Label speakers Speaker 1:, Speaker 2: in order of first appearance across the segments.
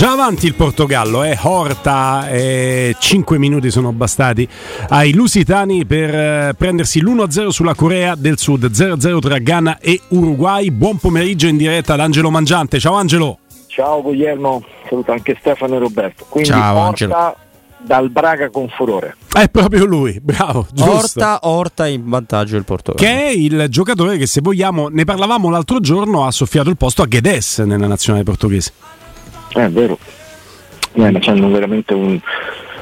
Speaker 1: Già avanti il Portogallo, eh? Horta, eh, 5 minuti sono bastati ai lusitani per eh, prendersi l'1-0 sulla Corea del Sud, 0-0 tra Ghana e Uruguay. Buon pomeriggio in diretta ad Angelo Mangiante. Ciao Angelo.
Speaker 2: Ciao Guglielmo, saluto anche Stefano e Roberto. Quindi
Speaker 3: Ciao,
Speaker 2: Horta
Speaker 3: Angelo.
Speaker 2: dal Braga con furore.
Speaker 1: È proprio lui, bravo. Giusto.
Speaker 3: Orta, Orta in vantaggio il Portogallo.
Speaker 1: Che è il giocatore che, se vogliamo, ne parlavamo l'altro giorno, ha soffiato il posto a Guedes nella nazionale portoghese.
Speaker 2: Eh, È vero. Eh, ma hanno veramente un,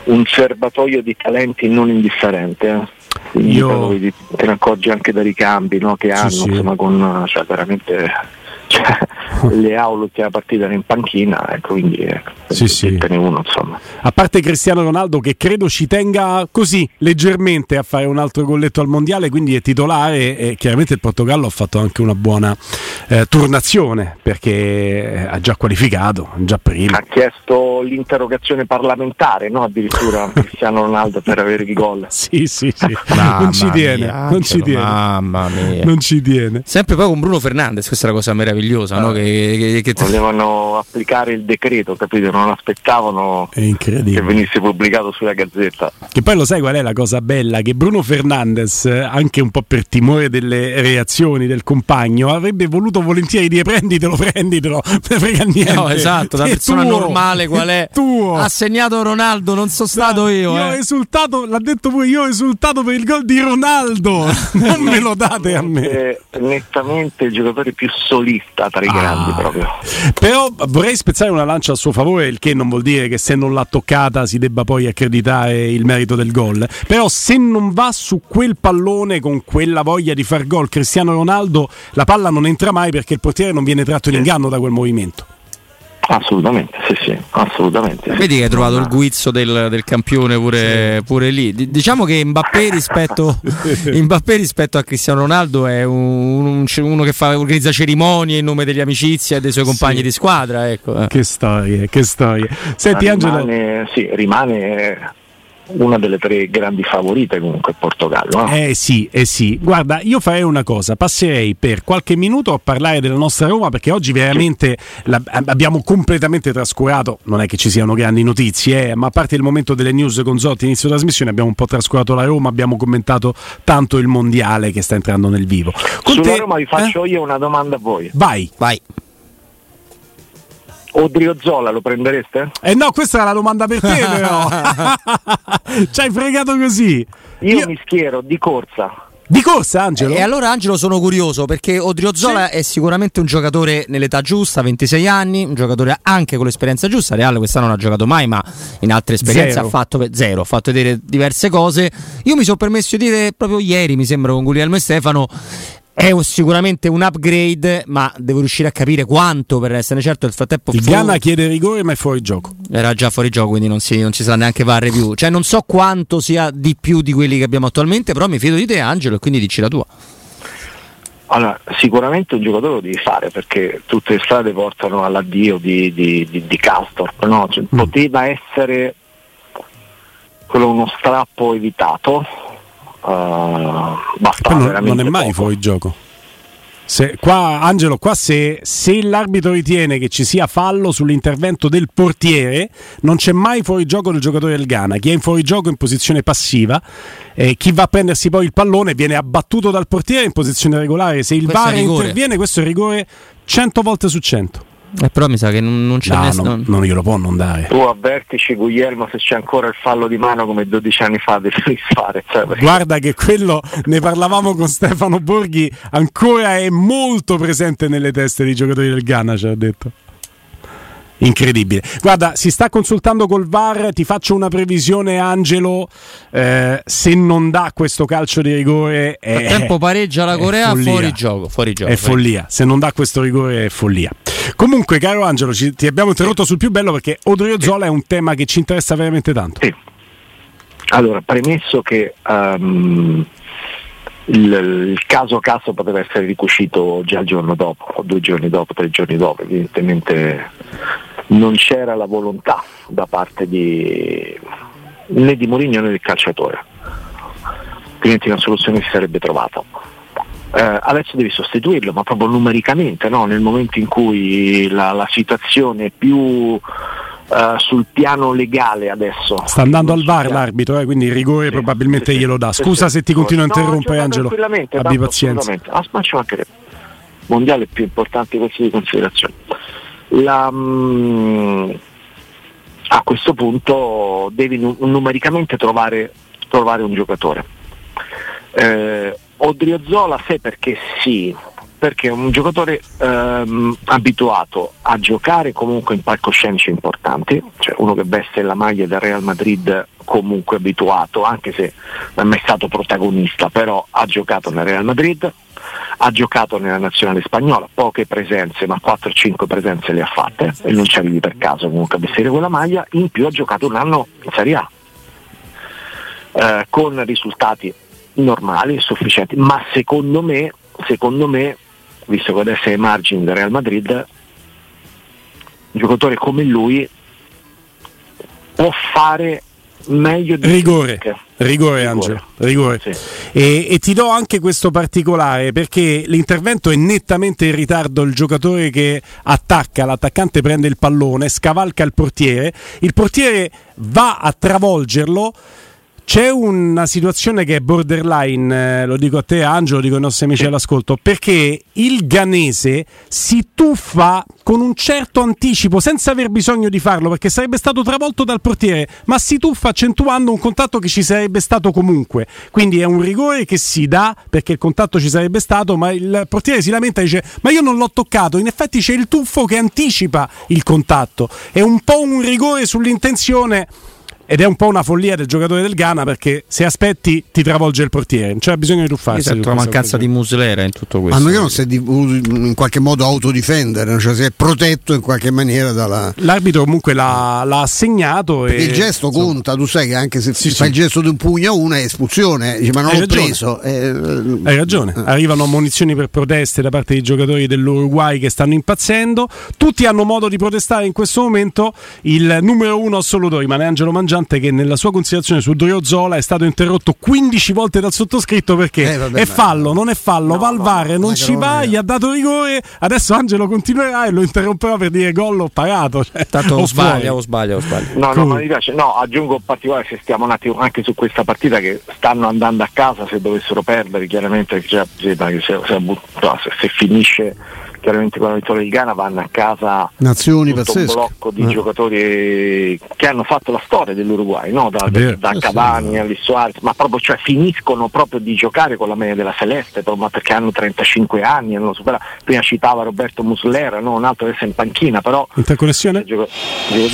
Speaker 2: un serbatoio di talenti non indifferente. eh. Quindi
Speaker 1: Io-
Speaker 2: ti- te ne accorgi anche dai ricambi no, che hanno,
Speaker 1: sì.
Speaker 2: insomma, con cioè, veramente cioè, le aule che la partita era in panchina, ecco, quindi eh,
Speaker 1: Sì, sì.
Speaker 2: te ne uno, insomma.
Speaker 1: A parte Cristiano Ronaldo che credo ci tenga così leggermente a fare un altro golletto al mondiale, quindi è titolare e chiaramente il Portogallo ha fatto anche una buona eh, turnazione perché eh, ha già qualificato, già prima.
Speaker 2: Ha chiesto l'interrogazione parlamentare, no? addirittura Cristiano Ronaldo per avere il gol.
Speaker 1: Sì, sì, sì.
Speaker 3: Mamma
Speaker 1: non ci tiene,
Speaker 3: mia,
Speaker 1: non ci tiene.
Speaker 3: Mamma mia.
Speaker 1: Non ci tiene.
Speaker 3: Sempre poi con Bruno Fernandes, questa è la cosa meravigliosa, no? Che, che- che-
Speaker 2: Volevano applicare il decreto, capito? Non aspettavano che venisse pubblicato sulla gazzetta.
Speaker 1: Che poi lo sai qual è la cosa bella? Che Bruno Fernandes, anche un po' per timore delle reazioni del compagno, avrebbe voluto volentieri dire prenditelo, prenditelo, non frega niente.
Speaker 3: No, esatto, da
Speaker 1: È
Speaker 3: persona
Speaker 1: tuo,
Speaker 3: normale qual è?
Speaker 1: tuo.
Speaker 3: Ha segnato Ronaldo, non sono stato io.
Speaker 1: Io ho
Speaker 3: eh.
Speaker 1: esultato, l'ha detto pure io ho esultato per il gol di Ronaldo. non me lo date a me.
Speaker 2: Nettamente il giocatore più solista tra i
Speaker 1: Ah.
Speaker 2: grandi proprio.
Speaker 1: Però vorrei spezzare una lancia a suo favore, il che non vuol dire che se non l'ha toccata si debba poi accreditare il merito del gol. Però se non va su quel pallone con quella voglia di far gol Cristiano Ronaldo, la palla non entra mai perché il portiere non viene tratto in inganno da quel movimento.
Speaker 2: Assolutamente, sì, sì, assolutamente.
Speaker 3: Vedi che hai trovato il guizzo del, del campione pure, pure lì. D- diciamo che Mbappé rispetto, Mbappé rispetto a Cristiano Ronaldo è un- un- uno che fa, organizza cerimonie in nome degli amicizie e dei suoi compagni
Speaker 1: Sì.
Speaker 3: di squadra. Ecco. eh.
Speaker 1: Che storie, che storie. Senti Angelo,
Speaker 2: rimane, sì, rimane una delle tre grandi favorite comunque il Portogallo. no?
Speaker 1: Eh sì, eh sì. Guarda, io farei una cosa, passerei per qualche minuto a parlare della nostra Roma perché oggi veramente la- abbiamo completamente trascurato, non è che ci siano grandi notizie, eh, ma a parte il momento delle news con Zotti inizio trasmissione abbiamo un po' trascurato la Roma, abbiamo commentato tanto il mondiale che sta entrando nel vivo. Con
Speaker 2: Sulla
Speaker 1: te-
Speaker 2: Roma vi faccio
Speaker 1: eh?
Speaker 2: io una domanda a voi.
Speaker 1: Vai.
Speaker 3: Vai.
Speaker 2: Odriozola lo prendereste?
Speaker 1: Eh no, questa era la domanda per te però. ci hai fregato così.
Speaker 2: Io,
Speaker 1: Io-
Speaker 2: mi schiero di corsa.
Speaker 1: Di corsa Angelo?
Speaker 3: E allora Angelo sono curioso perché Odriozola è sicuramente un giocatore nell'età giusta, 26 anni, un giocatore anche con l'esperienza giusta. Real quest'anno non ha giocato mai, ma in altre esperienze
Speaker 1: Zero.
Speaker 3: ha fatto zero, ha fatto vedere diverse cose. Io mi sono permesso di dire proprio ieri, mi sembra con Guglielmo e Stefano. È un- sicuramente un upgrade, ma devo riuscire a capire quanto per essere certo. Nel frattempo
Speaker 1: Il
Speaker 3: fu-
Speaker 1: Ghana chiede rigore ma è fuori gioco.
Speaker 3: era già fuori gioco, quindi non, si, non ci sarà neanche fare più. Cioè, non so quanto sia di più di quelli che abbiamo attualmente, però mi fido di te, Angelo, e quindi dici la tua.
Speaker 2: Allora, sicuramente un giocatore lo devi fare perché tutte le strade portano all'addio di, di, di, di Castorp. no? Cioè,
Speaker 1: Mm.
Speaker 2: Poteva essere quello uno strappo evitato. Eh, bastava
Speaker 1: Poi non, non è mai
Speaker 2: poco.
Speaker 1: fuori gioco. Se, qua, Angelo, qua se, se l'arbitro ritiene che ci sia fallo sull'intervento del portiere, non c'è mai fuori gioco del giocatore del Ghana. Chi è in fuori gioco in posizione passiva, eh, chi va a prendersi poi il pallone viene abbattuto dal portiere in posizione regolare. Se il
Speaker 3: Questo
Speaker 1: VAR interviene, questo è rigore 100 volte su 100.
Speaker 3: Eh, però mi sa che non, non c'è
Speaker 1: No,
Speaker 3: nessuno.
Speaker 1: non, non glielo può non dare.
Speaker 2: Tu avvertici Guglielmo se c'è ancora il fallo di mano come 12 anni fa devi fare. Cioè, perché-
Speaker 1: Guarda che quello ne parlavamo con Stefano Borghi, ancora è molto presente nelle teste dei giocatori del Ghana, ci ha detto. Incredibile. Guarda, si sta consultando col VAR, ti faccio una previsione Angelo, eh, se non dà questo calcio di rigore è,
Speaker 3: Nel tempo pareggia la Corea fuori gioco. Fuori gioco
Speaker 1: È
Speaker 3: fuori-
Speaker 1: follia, se non dà questo rigore è follia. Comunque, caro Angelo, ci- ti abbiamo interrotto sul più bello perché Odriozola è un tema che ci interessa veramente tanto.
Speaker 2: Sì. Allora, premesso che ehm, il, il caso caso poteva essere ricucito già il giorno dopo, o due giorni dopo, tre giorni dopo, evidentemente non c'era la volontà da parte di, né di Mourinho né del calciatore, altrimenti una soluzione si sarebbe trovata. Eh, adesso devi sostituirlo, ma proprio numericamente, no? nel momento in cui la, la situazione è più Uh, sul piano legale adesso.
Speaker 1: Sta andando al VAR l'arbitro, eh, quindi il rigore sì, probabilmente sì, glielo dà. Scusa se ti continuo a interrompere, Angelo. Abbi pazienza.
Speaker 2: Ah, ma ci mancherebbe. Mondiale più importante di queste considerazioni. La, mm, a questo punto devi nu- numericamente trovare, trovare, un giocatore. Eh, Odriozola sai perché sì, perché è un giocatore ehm, abituato a giocare comunque in palcoscenici importanti, cioè uno che veste la maglia del Real Madrid comunque abituato, anche se non è mai stato protagonista, però ha giocato nel Real Madrid, ha giocato nella nazionale spagnola, poche presenze, ma 4-5 presenze le ha fatte e non ci arrivi per caso comunque a vestire quella maglia, in più ha giocato un anno in Serie A, eh, con risultati normali e sufficienti, ma secondo me, secondo me, visto che adesso è ai margini del Real Madrid, un giocatore come lui può fare meglio di
Speaker 1: rigore, rigore, rigore. Angelo, rigore. Sì. E, e, ti do anche questo particolare perché l'intervento è nettamente in ritardo, il giocatore che attacca, l'attaccante prende il pallone, scavalca il portiere, il portiere va a travolgerlo c'è una situazione che è borderline, eh, lo dico a te Angelo, lo dico ai nostri amici all'ascolto, perché il ganese si tuffa con un certo anticipo, senza aver bisogno di farlo, perché sarebbe stato travolto dal portiere, ma si tuffa accentuando un contatto che ci sarebbe stato comunque. Quindi è un rigore che si dà perché il contatto ci sarebbe stato, ma il portiere si lamenta e dice ma io non l'ho toccato, in effetti c'è il tuffo che anticipa il contatto. È un po' un rigore sull'intenzione ed è un po' una follia del giocatore del Ghana perché se aspetti ti travolge il portiere, non c'è bisogno di tuffarsi.
Speaker 3: Esatto, la mancanza di muslera in tutto questo.
Speaker 4: Ma non si è in qualche modo autodifendere, cioè si è protetto in qualche maniera dalla...
Speaker 1: L'arbitro comunque l'ha, l'ha assegnato. E,
Speaker 4: il gesto conta, tu sai che anche se sì, fai sì. il gesto di un pugno a uno è espulsione, dice, ma non Hai l'ho ragione. preso. Eh,
Speaker 1: Hai ragione, eh. arrivano munizioni per proteste da parte dei giocatori dell'Uruguay che stanno impazzendo, tutti hanno modo di protestare in questo momento, il numero uno assoluto rimane Angelo Mangiani Mangiante che nella sua considerazione su Zola è stato interrotto 15 volte dal sottoscritto perché eh, vabbè, è fallo, non è fallo, no, va al VAR, non ci va, gli ha dato rigore, adesso Angelo continuerà e lo interromperà per dire gol o parato.
Speaker 3: Cioè, Tanto o sbaglia, o sbaglia, o sbaglia.
Speaker 2: No, no, ma mi piace. No, aggiungo in particolare se stiamo un attimo anche su questa partita che stanno andando a casa se dovessero perdere, chiaramente cioè, se, se, se, se finisce chiaramente con la vittoria di Ghana vanno a casa
Speaker 4: Nazioni
Speaker 2: tutto un blocco di eh. giocatori che hanno fatto la storia dell'Uruguay, no? da, da, da eh Cavani sì. agli Suarez, ma proprio cioè, finiscono proprio di giocare con la media della Celeste, ma perché hanno 35 anni, hanno superato. prima citava Roberto Muslera, no? un altro adesso in panchina, però...
Speaker 1: Interconnessione?
Speaker 4: Gioco-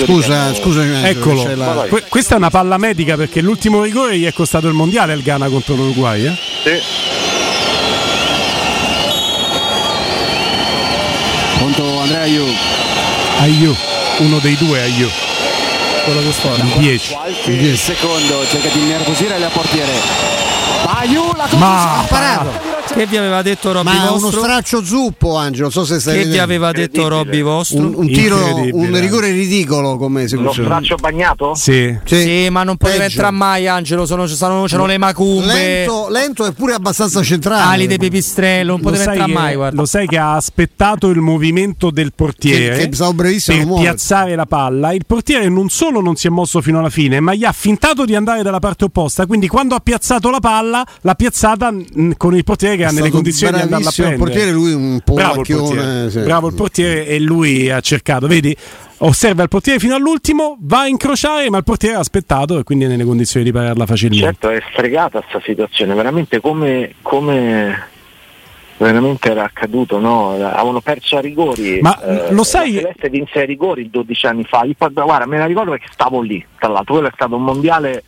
Speaker 4: scusa, hanno... scusa,
Speaker 1: eccolo. La... Que- questa è una palla medica perché l'ultimo rigore gli è costato il mondiale al Ghana contro l'Uruguay. Eh?
Speaker 2: Sì.
Speaker 5: Andrea Ayu.
Speaker 1: Ayu, uno dei due Ayu.
Speaker 5: Quello che sfora.
Speaker 1: 10.
Speaker 5: Il secondo cerca di innervosire la portiere. Ayu la
Speaker 1: Ma ha parato.
Speaker 3: Che vi aveva detto Robby
Speaker 4: Ma
Speaker 3: Vostro?
Speaker 4: uno straccio zuppo, Angelo. So se stai
Speaker 3: che vi aveva detto Robby Vostro?
Speaker 4: Un, un tiro, un rigore ridicolo come
Speaker 2: esecuzione. Uno straccio bagnato?
Speaker 1: Sì.
Speaker 3: Sì, sì ma non poteva entrare mai, Angelo. Sono, sono, c'erano le macumbe.
Speaker 4: Lento, lento e pure abbastanza centrale.
Speaker 3: Ali de Pipistrello, non poteva entrare mai. Guarda.
Speaker 1: Lo sai che ha aspettato il movimento del portiere
Speaker 4: che, che
Speaker 1: per piazzare la palla. Il portiere non solo non si è mosso fino alla fine, ma gli ha fintato di andare dalla parte opposta. Quindi quando ha piazzato la palla, l'ha piazzata con il portiere che ha nelle condizioni andarla a prendere.
Speaker 4: Il portiere lui un po'
Speaker 1: bravo il portiere, sì. bravo il portiere e lui ha cercato, vedi? Osserva il portiere fino all'ultimo, va a incrociare, ma il portiere ha aspettato e quindi è nelle condizioni di pararla facilmente.
Speaker 2: Certo, è stregata questa situazione, veramente come, come veramente era accaduto, no? avevano perso a rigori.
Speaker 1: Ma eh, lo sai?
Speaker 2: Celeste vinse a rigori 12 anni fa. Io, guarda, me la ricordo perché stavo lì, tra l'altro, quello è stato un mondiale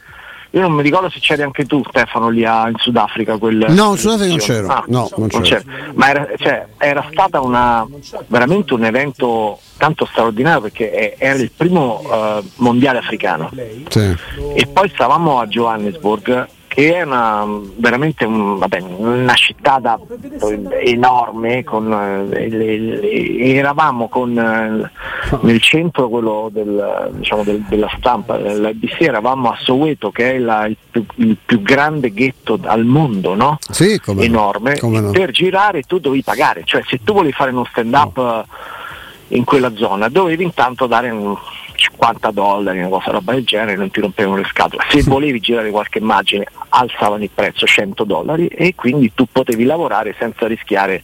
Speaker 2: io non mi ricordo se c'eri anche tu, Stefano, lì a, in Sudafrica. Quel,
Speaker 4: no, in Sudafrica non c'ero. Ah, no, non c'ero. c'ero.
Speaker 2: Ma era, cioè, era stata una, veramente un evento tanto straordinario perché era il primo uh, mondiale africano.
Speaker 4: Sì.
Speaker 2: E poi stavamo a Johannesburg che è una, veramente un, vabbè, una città da, enorme, con, eh, le, le, eravamo con, eh, nel centro del, diciamo, del, della stampa, l'ABC, eravamo a Soweto che è la, il, più, il, più, grande ghetto al mondo, no?
Speaker 4: Sì,
Speaker 2: enorme,
Speaker 4: no.
Speaker 2: per girare tu dovevi pagare, cioè se tu volevi fare uno stand up no. in quella zona dovevi intanto dare un 50 dollari, una cosa roba del genere, non ti rompevano le scatole. Se volevi girare qualche immagine alzavano il prezzo 100 dollari e quindi tu potevi lavorare senza rischiare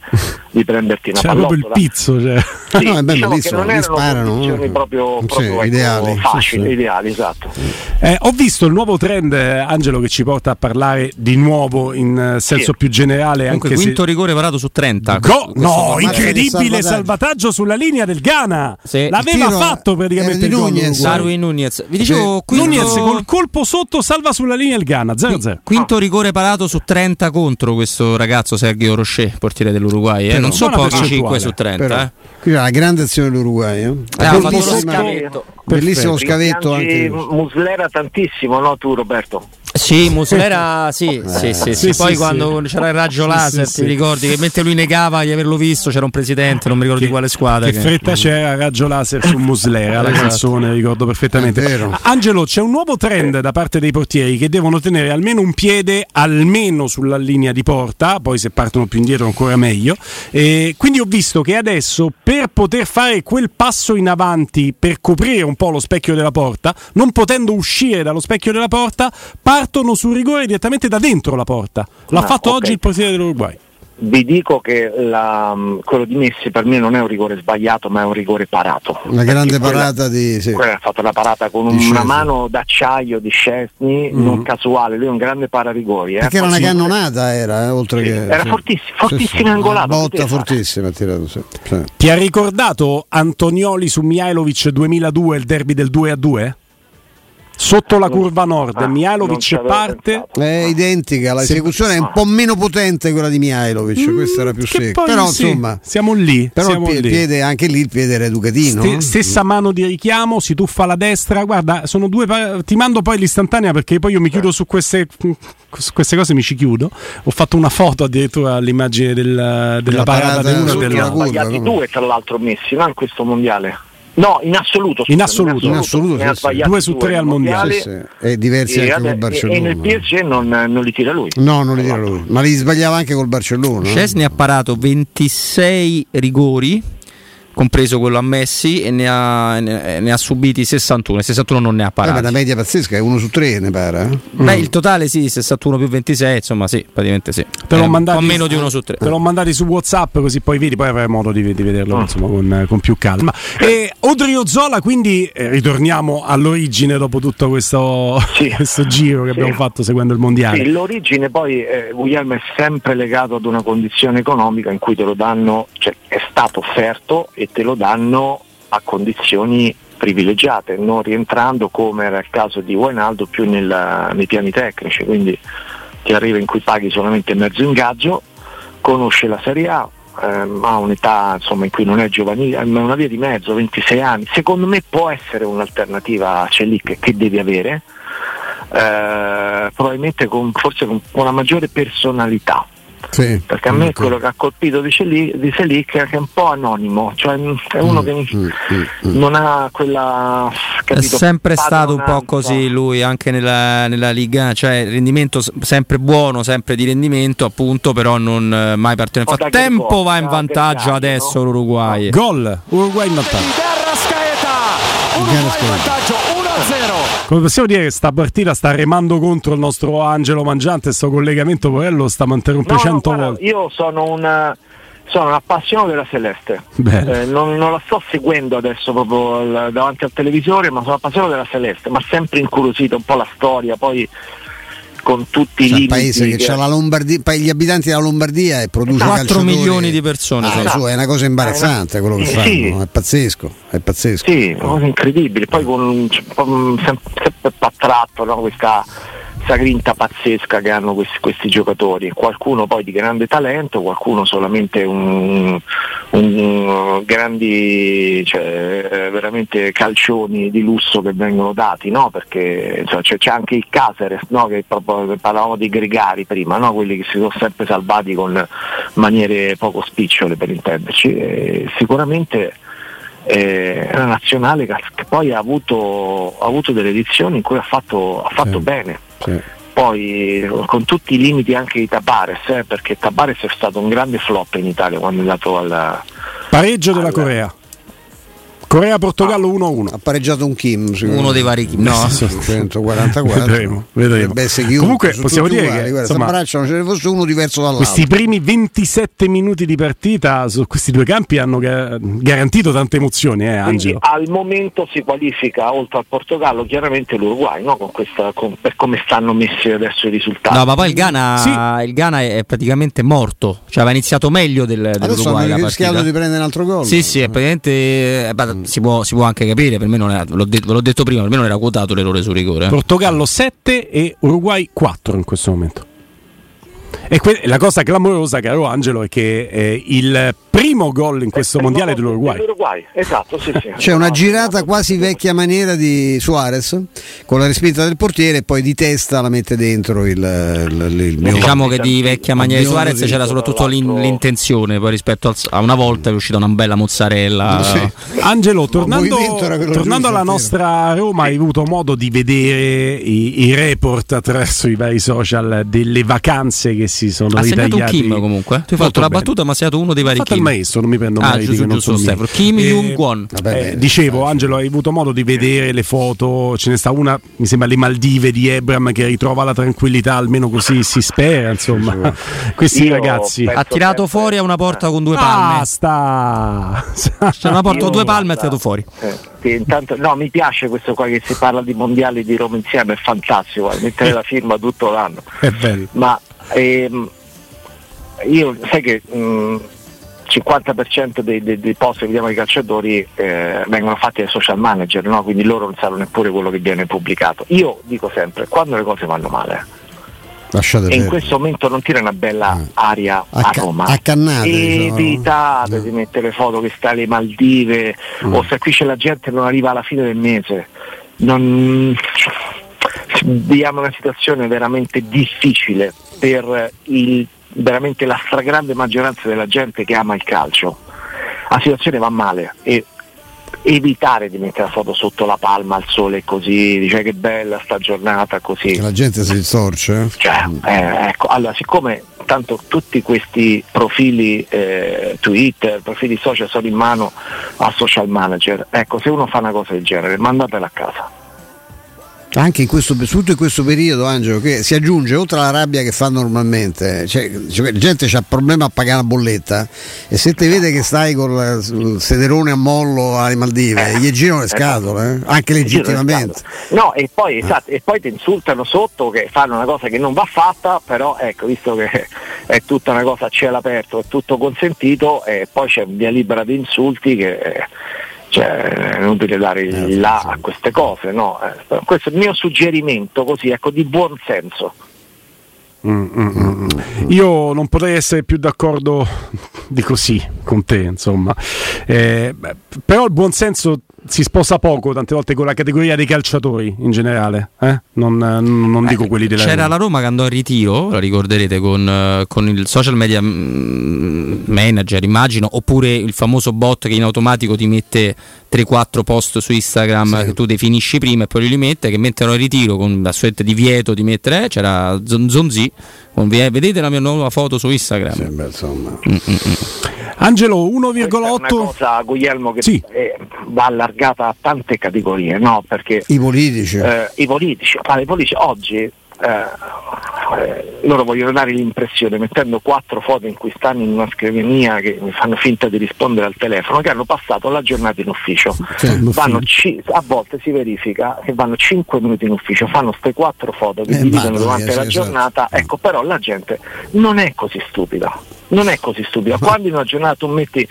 Speaker 2: di prenderti una
Speaker 1: C'era
Speaker 2: pallottola.
Speaker 1: proprio il pizzo. Cioè.
Speaker 2: Sì,
Speaker 4: No, è bello,
Speaker 2: diciamo
Speaker 4: sono-
Speaker 2: non erano
Speaker 4: sparano,
Speaker 2: condizioni
Speaker 4: no?
Speaker 2: proprio,
Speaker 4: Sì,
Speaker 2: proprio, ecco,
Speaker 4: ideali,
Speaker 2: facili,
Speaker 4: sì.
Speaker 2: ideali, esatto.
Speaker 1: Eh, ho visto il nuovo trend, eh, Angelo, che ci porta a parlare di nuovo in eh, senso
Speaker 2: Sì.
Speaker 1: più generale.
Speaker 3: Comunque,
Speaker 1: anche
Speaker 3: quinto
Speaker 1: se...
Speaker 3: rigore parato su 30.
Speaker 1: Go- no, incredibile
Speaker 4: di salvataggio.
Speaker 1: salvataggio sulla linea del Ghana.
Speaker 3: Sì.
Speaker 1: L'aveva fatto praticamente il
Speaker 4: Nunez.
Speaker 3: Darwin Nunez. Vi dicevo, quinto,
Speaker 1: Nunez col colpo sotto salva sulla linea il Ghana 0-0.
Speaker 3: quinto rigore parato su 30 contro questo ragazzo Sergio Rocher, portiere dell'Uruguay. Eh.
Speaker 1: Però
Speaker 3: Non sono
Speaker 1: buona
Speaker 3: pochi 5
Speaker 1: percentuale.
Speaker 3: su 30.
Speaker 4: Però,
Speaker 3: eh.
Speaker 4: qui c'è la grande azione dell'Uruguay. Eh?
Speaker 3: Eh, ha fatto lo scavetto.
Speaker 4: Bellissimo scavetto anche.
Speaker 2: Muslera tantissimo, no tu Roberto?
Speaker 3: Sì, Muslera, sì, sì, sì, sì.
Speaker 1: Sì,
Speaker 3: Poi
Speaker 1: sì,
Speaker 3: quando
Speaker 1: sì.
Speaker 3: c'era il raggio laser,
Speaker 1: sì,
Speaker 3: ti ricordi che mentre lui negava di averlo visto c'era un presidente, non mi ricordo di quale squadra.
Speaker 1: Che fretta c'era raggio laser su Muslera, la
Speaker 3: Esatto.
Speaker 1: canzone, ricordo perfettamente.
Speaker 4: Vero.
Speaker 1: Angelo, c'è un nuovo trend da parte dei portieri che devono tenere almeno un piede almeno sulla linea di porta, poi se partono più indietro ancora meglio. E quindi ho visto che adesso per poter fare quel passo in avanti per coprire un po' lo specchio della porta, non potendo uscire dallo specchio della porta, partono sul rigore direttamente da dentro la porta. L'ha
Speaker 2: Ah,
Speaker 1: fatto
Speaker 2: ok.
Speaker 1: oggi il portiere dell'Uruguay.
Speaker 2: Vi dico che la- quello di Messi per me non è un rigore sbagliato, ma è un rigore parato.
Speaker 4: Una grande
Speaker 2: quella-
Speaker 4: parata di. Sì.
Speaker 2: Quella ha fatto la parata con
Speaker 4: Di
Speaker 2: una mano d'acciaio di Scesni, non casuale, lui è un grande pararigori. Eh.
Speaker 4: Perché era una cannonata, era, eh, oltre
Speaker 2: Sì,
Speaker 4: che.
Speaker 2: era fortissimo, fortissimo angolato,
Speaker 4: Una botta
Speaker 2: poteva fare.
Speaker 4: fortissima tirato. Sì. Sì.
Speaker 1: Ti ha ricordato Antonioli su Mihailovic 2002, il derby del 2 a 2? Sotto la curva nord,
Speaker 2: ah,
Speaker 1: Mihailovic parte.
Speaker 2: pensato.
Speaker 4: È identica, l'esecuzione è un po' meno potente quella di Mihailovic, questa era più
Speaker 1: Mm,
Speaker 4: secca. Però
Speaker 1: sì,
Speaker 4: insomma,
Speaker 1: siamo lì.
Speaker 4: però
Speaker 1: siamo
Speaker 4: il pie-
Speaker 1: lì.
Speaker 4: piede, anche lì il piede era educatino.
Speaker 1: Ste- stessa mano di richiamo, si tuffa alla destra. Guarda, sono due. pa- ti mando poi l'istantanea perché poi io mi chiudo su queste, su queste cose, mi ci chiudo. Ho fatto una foto addirittura all'immagine del- della parata,
Speaker 4: parata
Speaker 1: dell'uno e
Speaker 4: sulla
Speaker 2: Ne ha
Speaker 1: dell'altro.
Speaker 4: curva,
Speaker 2: sbagliati due tra l'altro Messi, no in questo mondiale. No, in assoluto.
Speaker 1: In assoluto.
Speaker 4: In assoluto,
Speaker 2: ne ha
Speaker 4: sì, sì.
Speaker 2: sbagliati
Speaker 1: Due su tre al mondiale.
Speaker 4: Sì, sì. E diversi
Speaker 2: E,
Speaker 4: anche
Speaker 2: vabbè,
Speaker 4: col Barcellona.
Speaker 2: e nel PSG non, non li tira lui.
Speaker 4: No, non li tira lui, ma li sbagliava anche col Barcellona. eh?
Speaker 3: Scesni ha parato 26 rigori, compreso quello a Messi, e ne ha, ne ne ha subiti 61. E 61 non ne ha
Speaker 4: Eh, ma
Speaker 3: parati.
Speaker 4: la media pazzesca è uno su tre, ne pare. eh?
Speaker 3: Beh, il totale sì, 61 più 26, insomma sì, praticamente sì.
Speaker 1: Te l'ho
Speaker 3: Eh,
Speaker 1: mandato
Speaker 3: un po' meno di uno su tre.
Speaker 1: Te l'ho mandati su WhatsApp così poi vedi, poi avrai modo di, di vederlo insomma, con, con più calma. E Odrio Zola, quindi eh, ritorniamo all'origine dopo tutto questo,
Speaker 2: Sì.
Speaker 1: questo giro che
Speaker 2: Sì.
Speaker 1: abbiamo fatto seguendo il mondiale.
Speaker 2: Sì, l'origine poi eh, Guglielmo è sempre legato ad una condizione economica in cui te lo danno, cioè è stato offerto e te lo danno a condizioni privilegiate, non rientrando come era il caso di Wijnaldo più nel- nei piani tecnici, quindi ti arriva in cui paghi solamente mezzo ingaggio, conosce la Serie A, ehm, ha un'età insomma, in cui non è giovanile, ma è una via di mezzo, 26 anni, secondo me può essere un'alternativa a Celic che devi avere, eh, probabilmente con, forse con una maggiore personalità.
Speaker 4: Sì.
Speaker 2: Perché a me
Speaker 4: Ecco.
Speaker 2: quello che ha colpito di Selic, di Selic è che è un po' anonimo, cioè mm, è uno che
Speaker 4: mm, mm.
Speaker 2: non ha quella
Speaker 3: È
Speaker 2: capito,
Speaker 3: sempre stato un po' così lui anche nella, nella Liga, cioè rendimento sempre buono, sempre di rendimento appunto, però non eh, mai partito. Nel
Speaker 2: Un po' da
Speaker 3: frattempo
Speaker 2: Gregorio,
Speaker 3: va in vantaggio adesso
Speaker 2: no?
Speaker 3: l'Uruguay.
Speaker 1: Gol, Uruguay in vantaggio.
Speaker 5: Uruguay in vantaggio 1-0.
Speaker 1: Come possiamo dire che sta partita sta remando contro il nostro Angelo Mangiante, sto collegamento Porello sta interrompendo
Speaker 2: No, no,
Speaker 1: 100
Speaker 2: guarda,
Speaker 1: volte.
Speaker 2: io sono un, sono un appassionato della Celeste. Eh, non, non la sto seguendo adesso proprio davanti al televisore, ma sono appassionato della Celeste, ma sempre incuriosito un po' la storia, poi con tutti i limiti.
Speaker 4: paese che, ha la Lombardia, gli abitanti della Lombardia e produce
Speaker 3: 4
Speaker 4: calciatori.
Speaker 3: milioni di persone
Speaker 4: Ah, su, è una cosa imbarazzante quello che
Speaker 2: Eh,
Speaker 4: fanno,
Speaker 2: sì.
Speaker 4: è pazzesco, è pazzesco.
Speaker 2: Sì, una cosa incredibile. Poi con cioè, un- sempre, sempre attratto no, questa grinta pazzesca che hanno questi, questi giocatori. Qualcuno poi di grande talento, qualcuno solamente un, un- grandi, cioè, veramente calcioni di lusso che vengono dati, no? Perché insomma, c'è, c'è anche il Caceres, no? Che proprio parlavamo dei gregari prima, no? quelli che si sono sempre salvati con maniere poco spicciole per intenderci. E sicuramente eh, una nazionale che, che poi ha avuto, ha avuto delle edizioni in cui ha fatto, ha fatto
Speaker 4: Sì.
Speaker 2: bene.
Speaker 4: Sì.
Speaker 2: Poi con tutti i limiti anche di Tabares, eh, perché Tabares è stato un grande flop in Italia quando è andato al,
Speaker 1: Pareggio della
Speaker 2: Alla-
Speaker 1: Corea. Corea-Portogallo 1-1.
Speaker 4: Ha pareggiato un Kim.
Speaker 3: Uno dei vari Kim. No,
Speaker 4: 144.
Speaker 1: vedremo. vedremo.
Speaker 4: Beh,
Speaker 1: Comunque possiamo dire uguali, che
Speaker 4: guarda, insomma, braccio, ce ne fosse uno diverso dall'altro.
Speaker 1: Questi primi 27 minuti di partita su questi due campi hanno garantito tante emozioni, eh, Angelo.
Speaker 2: al momento si qualifica oltre al Portogallo chiaramente l'Uruguay, no? con questa, con, per come stanno messi adesso i risultati.
Speaker 3: No, ma poi il Ghana, sì. il Ghana è praticamente morto, cioè aveva iniziato meglio del, dell'Uruguay.
Speaker 4: Adesso hanno rischiato di prendere un altro gol.
Speaker 3: Sì, sì, è praticamente eh, si può, si può, anche capire, per me non era, l'ho detto, l'ho detto prima, per me non era quotato l'errore su rigore.
Speaker 1: Portogallo 7 e Uruguay 4 in questo momento. E que- la cosa clamorosa, caro Angelo, è che eh, il primo gol in questo mondiale dell'Uruguay.
Speaker 2: dell'Uruguay. Esatto, sì, sì.
Speaker 4: C'è una girata quasi vecchia maniera di Suarez con la respinta del portiere e poi di testa la mette dentro il, il, il
Speaker 3: mio Diciamo che di vecchia maniera di Suarez c'era soprattutto l'in- l'intenzione, poi rispetto a una volta è uscita una bella mozzarella.
Speaker 1: Sì. Angelo, tornando, tornando alla nostra Roma, hai avuto modo di vedere i, i, report attraverso i vari social delle vacanze che si sono
Speaker 3: ha
Speaker 1: ritagliati.
Speaker 3: Ha segnato un Kim comunque. Tu hai fatto la battuta, ma ha segnato uno dei vari Kim
Speaker 1: maestro, non mi prendo
Speaker 3: ah,
Speaker 1: mai
Speaker 3: giusto, giusto, Stefano. Kim eh, Jong-won.
Speaker 1: Eh, dicevo, Angelo, hai avuto modo di vedere le foto? Ce ne sta una, mi sembra, le Maldive di Ebram che ritrova la tranquillità, almeno così si spera. Insomma, questi Io ragazzi.
Speaker 3: Ha tirato fuori a una porta con due palme.
Speaker 1: Basta!
Speaker 3: C'è una porta con due palme e ha tirato fuori.
Speaker 2: Eh, intanto, no, mi piace questo qua che si parla di mondiali di Roma insieme, è fantastico, mettere la firma tutto l'anno.
Speaker 1: È bello.
Speaker 2: Ma ehm, io sai che mm, 50% dei, dei, dei, post che vediamo ai calciatori eh, vengono fatti dai social manager, no? quindi loro non sanno neppure quello che viene pubblicato. Io dico sempre, quando le cose vanno male,
Speaker 4: Lasciate
Speaker 2: e in questo momento non tira una bella eh. aria a, a Roma.
Speaker 4: Accannate,
Speaker 2: Evitate diciamo. di mettere foto che sta alle Maldive mm. o se qui c'è la gente non arriva alla fine del mese. Non... Viviamo una situazione veramente difficile per il veramente la stragrande maggioranza della gente che ama il calcio. La situazione va male e evitare di mettere la foto sotto la palma al sole così, dice che bella sta giornata così.
Speaker 4: La gente si risorge.
Speaker 2: Cioè, eh, ecco, allora siccome tanto tutti questi profili eh, Twitter, profili social sono in mano al social manager, ecco se uno fa una cosa del genere mandatela a casa
Speaker 4: anche in questo, soprattutto in questo periodo, Angelo, che si aggiunge oltre alla rabbia che fa normalmente, cioè, cioè, la gente ha problema a pagare la bolletta e se ti vede che stai con il sederone a mollo alle Maldive, eh, gli girano le scatole, eh? anche legittimamente.
Speaker 2: No, e poi, esatto, e poi ti insultano sotto che fanno una cosa che non va fatta, però ecco, visto che è tutta una cosa a cielo aperto, è tutto consentito, e poi c'è via libera di insulti che... Cioè, è inutile dare il eh, là a queste cose, no? Eh, questo è il mio suggerimento così, ecco, di buon senso.
Speaker 1: Mm, mm, mm. mm. Io non potrei essere più d'accordo di così con te, insomma. Eh, però il buonsenso si sposa poco tante volte con la categoria dei calciatori in generale, eh? non, non, dico eh, quelli della
Speaker 3: C'era Roma. la Roma che andò in ritiro, la ricorderete, con, con, il social media manager, immagino, oppure il famoso bot che in automatico ti mette 3-4 post su Instagram sì. che tu definisci prima e poi li rimette, che mettono in ritiro con la sorta di vieto di mettere, eh, c'era Zonzi, vedete la mia nuova foto su Instagram.
Speaker 4: Sembra, insomma. Mm-mm.
Speaker 1: Angelo 1,8
Speaker 2: cosa Guglielmo che sì. va allargata a tante categorie no? perché
Speaker 4: i politici
Speaker 2: eh, i politici, i politici oggi eh, loro vogliono dare l'impressione, mettendo quattro foto in cui stanno in una scrivania che mi fanno finta di rispondere al telefono, che hanno passato la giornata in ufficio. Ci, a volte si verifica che vanno cinque minuti in ufficio, fanno queste quattro foto che eh, dividono durante la esatto. giornata, ecco però la gente non è così stupida. Non è così stupida. Quando in una giornata tu metti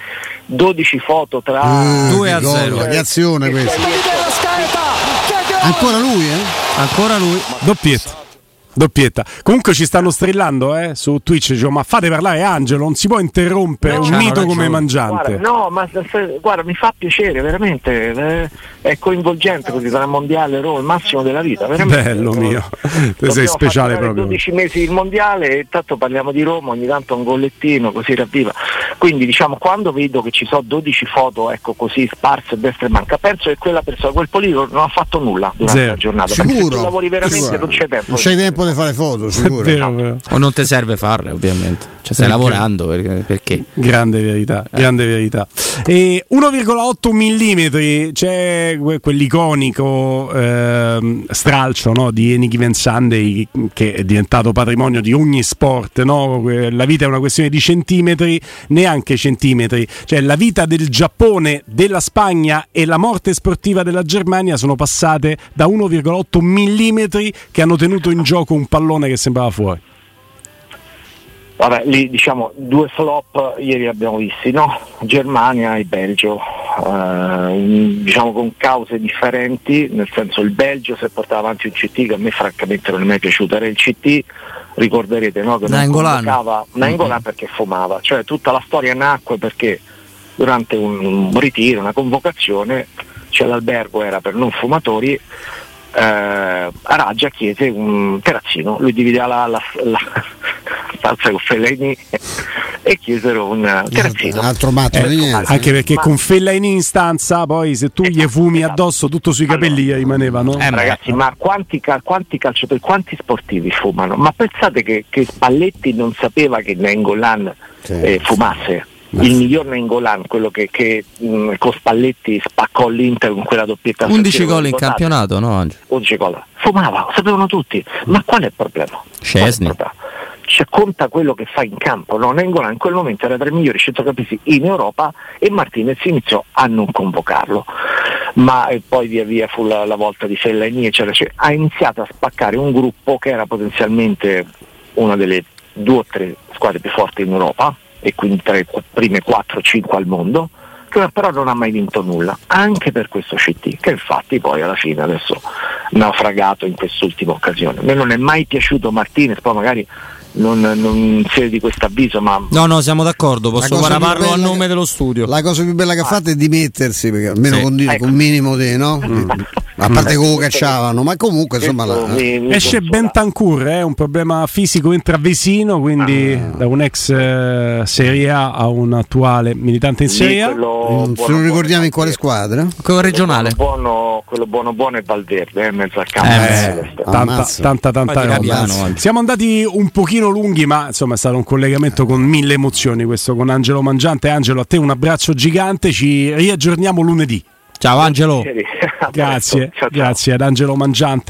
Speaker 2: 12 foto tra
Speaker 4: mm, 2 a 0 di azione questa. Ancora lui, eh?
Speaker 3: Ancora lui.
Speaker 1: Doppietta. Doppietta. Comunque ci stanno strillando eh, su Twitch, dicevo, ma fate parlare Angelo, non si può interrompere no, un mito come mangiante.
Speaker 2: Guarda, no, ma guarda, mi fa piacere, veramente, eh, è coinvolgente così tra mondiale Roma, il massimo della vita, veramente.
Speaker 1: Bello mio, tu sei speciale proprio.
Speaker 2: 12 mesi il mondiale e tanto parliamo di Roma, ogni tanto un gollettino, così ravviva. Quindi diciamo, quando vedo che ci sono 12 foto ecco, così sparse a destra e manca, penso che quella persona, quel politico non ha fatto nulla durante Zero. la giornata.
Speaker 4: Sicuro.
Speaker 2: se tu lavori veramente Sicuro. non c'è tempo.
Speaker 4: Non c'è tempo di fare foto, sicuro.
Speaker 1: Vero, vero.
Speaker 3: O non ti serve farle, ovviamente. Cioè, stai
Speaker 1: Perché?
Speaker 3: lavorando per- perché?
Speaker 1: Grande verità, grande verità. E 1,8 mm c'è que- quell'iconico ehm, stralcio no, di Any Given Sunday che è diventato patrimonio di ogni sport. no? La vita è una questione di centimetri, neanche centimetri. Cioè la vita del Giappone, della Spagna e la morte sportiva della Germania sono passate da 1,8 mm che hanno tenuto in gioco un pallone che sembrava fuori.
Speaker 2: Vabbè, lì diciamo due flop ieri abbiamo visti, no? Germania e Belgio, eh, diciamo con cause differenti, nel senso il Belgio se portava avanti un CT che a me francamente non è mai piaciuto, era il CT, ricorderete no? che non
Speaker 6: Nainggolan.
Speaker 2: convocava Nainggolan perché fumava, cioè tutta la storia nacque perché durante un, un ritiro, una convocazione, cioè l'albergo era per non fumatori, eh, Araggia chiese un terrazzino, lui divideva la, la, la stanza con Fellaini e chiesero un terrazzino.
Speaker 4: Un altro matto di niente.
Speaker 1: Anche perché
Speaker 2: Ma-
Speaker 1: con Fellaini in stanza, poi se tu gli
Speaker 2: Esatto,
Speaker 1: fumi
Speaker 2: esatto.
Speaker 1: addosso tutto sui capelli gli rimanevano.
Speaker 3: Eh, ma-
Speaker 2: Ragazzi, ma quanti, quanti calciatori, quanti sportivi fumano? Ma pensate che, che Spalletti non sapeva che Nengolan
Speaker 4: Sì.
Speaker 2: eh, fumasse? Il miglior Nengolan, quello che, che, mh, con Spalletti spaccò l'Inter con quella doppietta.
Speaker 6: 11
Speaker 2: Stasera,
Speaker 6: gol in campionato, no? Angelo?
Speaker 2: 11 gol. Fumava, lo sapevano tutti. Ma qual è il problema?
Speaker 3: Szczesny.
Speaker 2: Qual è il problema? Cioè, conta quello che fa in campo, no? Nengolan in quel momento era tra i migliori centrocampisti in Europa e Martinez iniziò a non convocarlo. Ma poi via via fu la, la volta di Fellaini, eccetera, eccetera. Ha iniziato a spaccare un gruppo che era potenzialmente una delle due o tre squadre più forti in Europa e quindi tra le prime 4-5 al mondo che però non ha mai vinto nulla, anche per questo CT, che infatti poi alla fine adesso naufragato in quest'ultima occasione. A me non è mai piaciuto Martinez, poi magari non, non siete di questo avviso, ma
Speaker 3: No, no, siamo d'accordo. Posso
Speaker 4: La cosa
Speaker 3: guarda,
Speaker 4: più
Speaker 3: parlo a nome
Speaker 4: che-
Speaker 3: dello studio.
Speaker 4: La cosa più bella che ha fatto è dimettersi, perché almeno
Speaker 3: Sì.
Speaker 4: con,
Speaker 2: Ecco.
Speaker 4: con un minimo di no? A parte che lo cacciavano, ma comunque insomma la-
Speaker 2: mi- mi
Speaker 1: Esce. Bentancur, eh, un problema fisico intravesino, quindi
Speaker 2: Ah.
Speaker 1: da un ex eh, Serie A a un attuale militante in Serie A.
Speaker 2: quello
Speaker 4: Mm, se non ricordiamo in quale squadra.
Speaker 3: Con regionale.
Speaker 2: Buono, quello buono buono è Valverde, eh, in mezzo al campo.
Speaker 3: Eh,
Speaker 2: Eh.
Speaker 1: Tanta, tanta, tanta
Speaker 3: tira
Speaker 1: roba. Siamo andati un pochino lunghi, ma insomma è stato un collegamento con mille emozioni questo con Angelo Mangiante. Angelo, a te un abbraccio gigante, ci riaggiorniamo lunedì.
Speaker 3: Ciao Angelo.
Speaker 1: Grazie,
Speaker 2: Ciao, ciao.
Speaker 1: grazie ad Angelo Mangiante.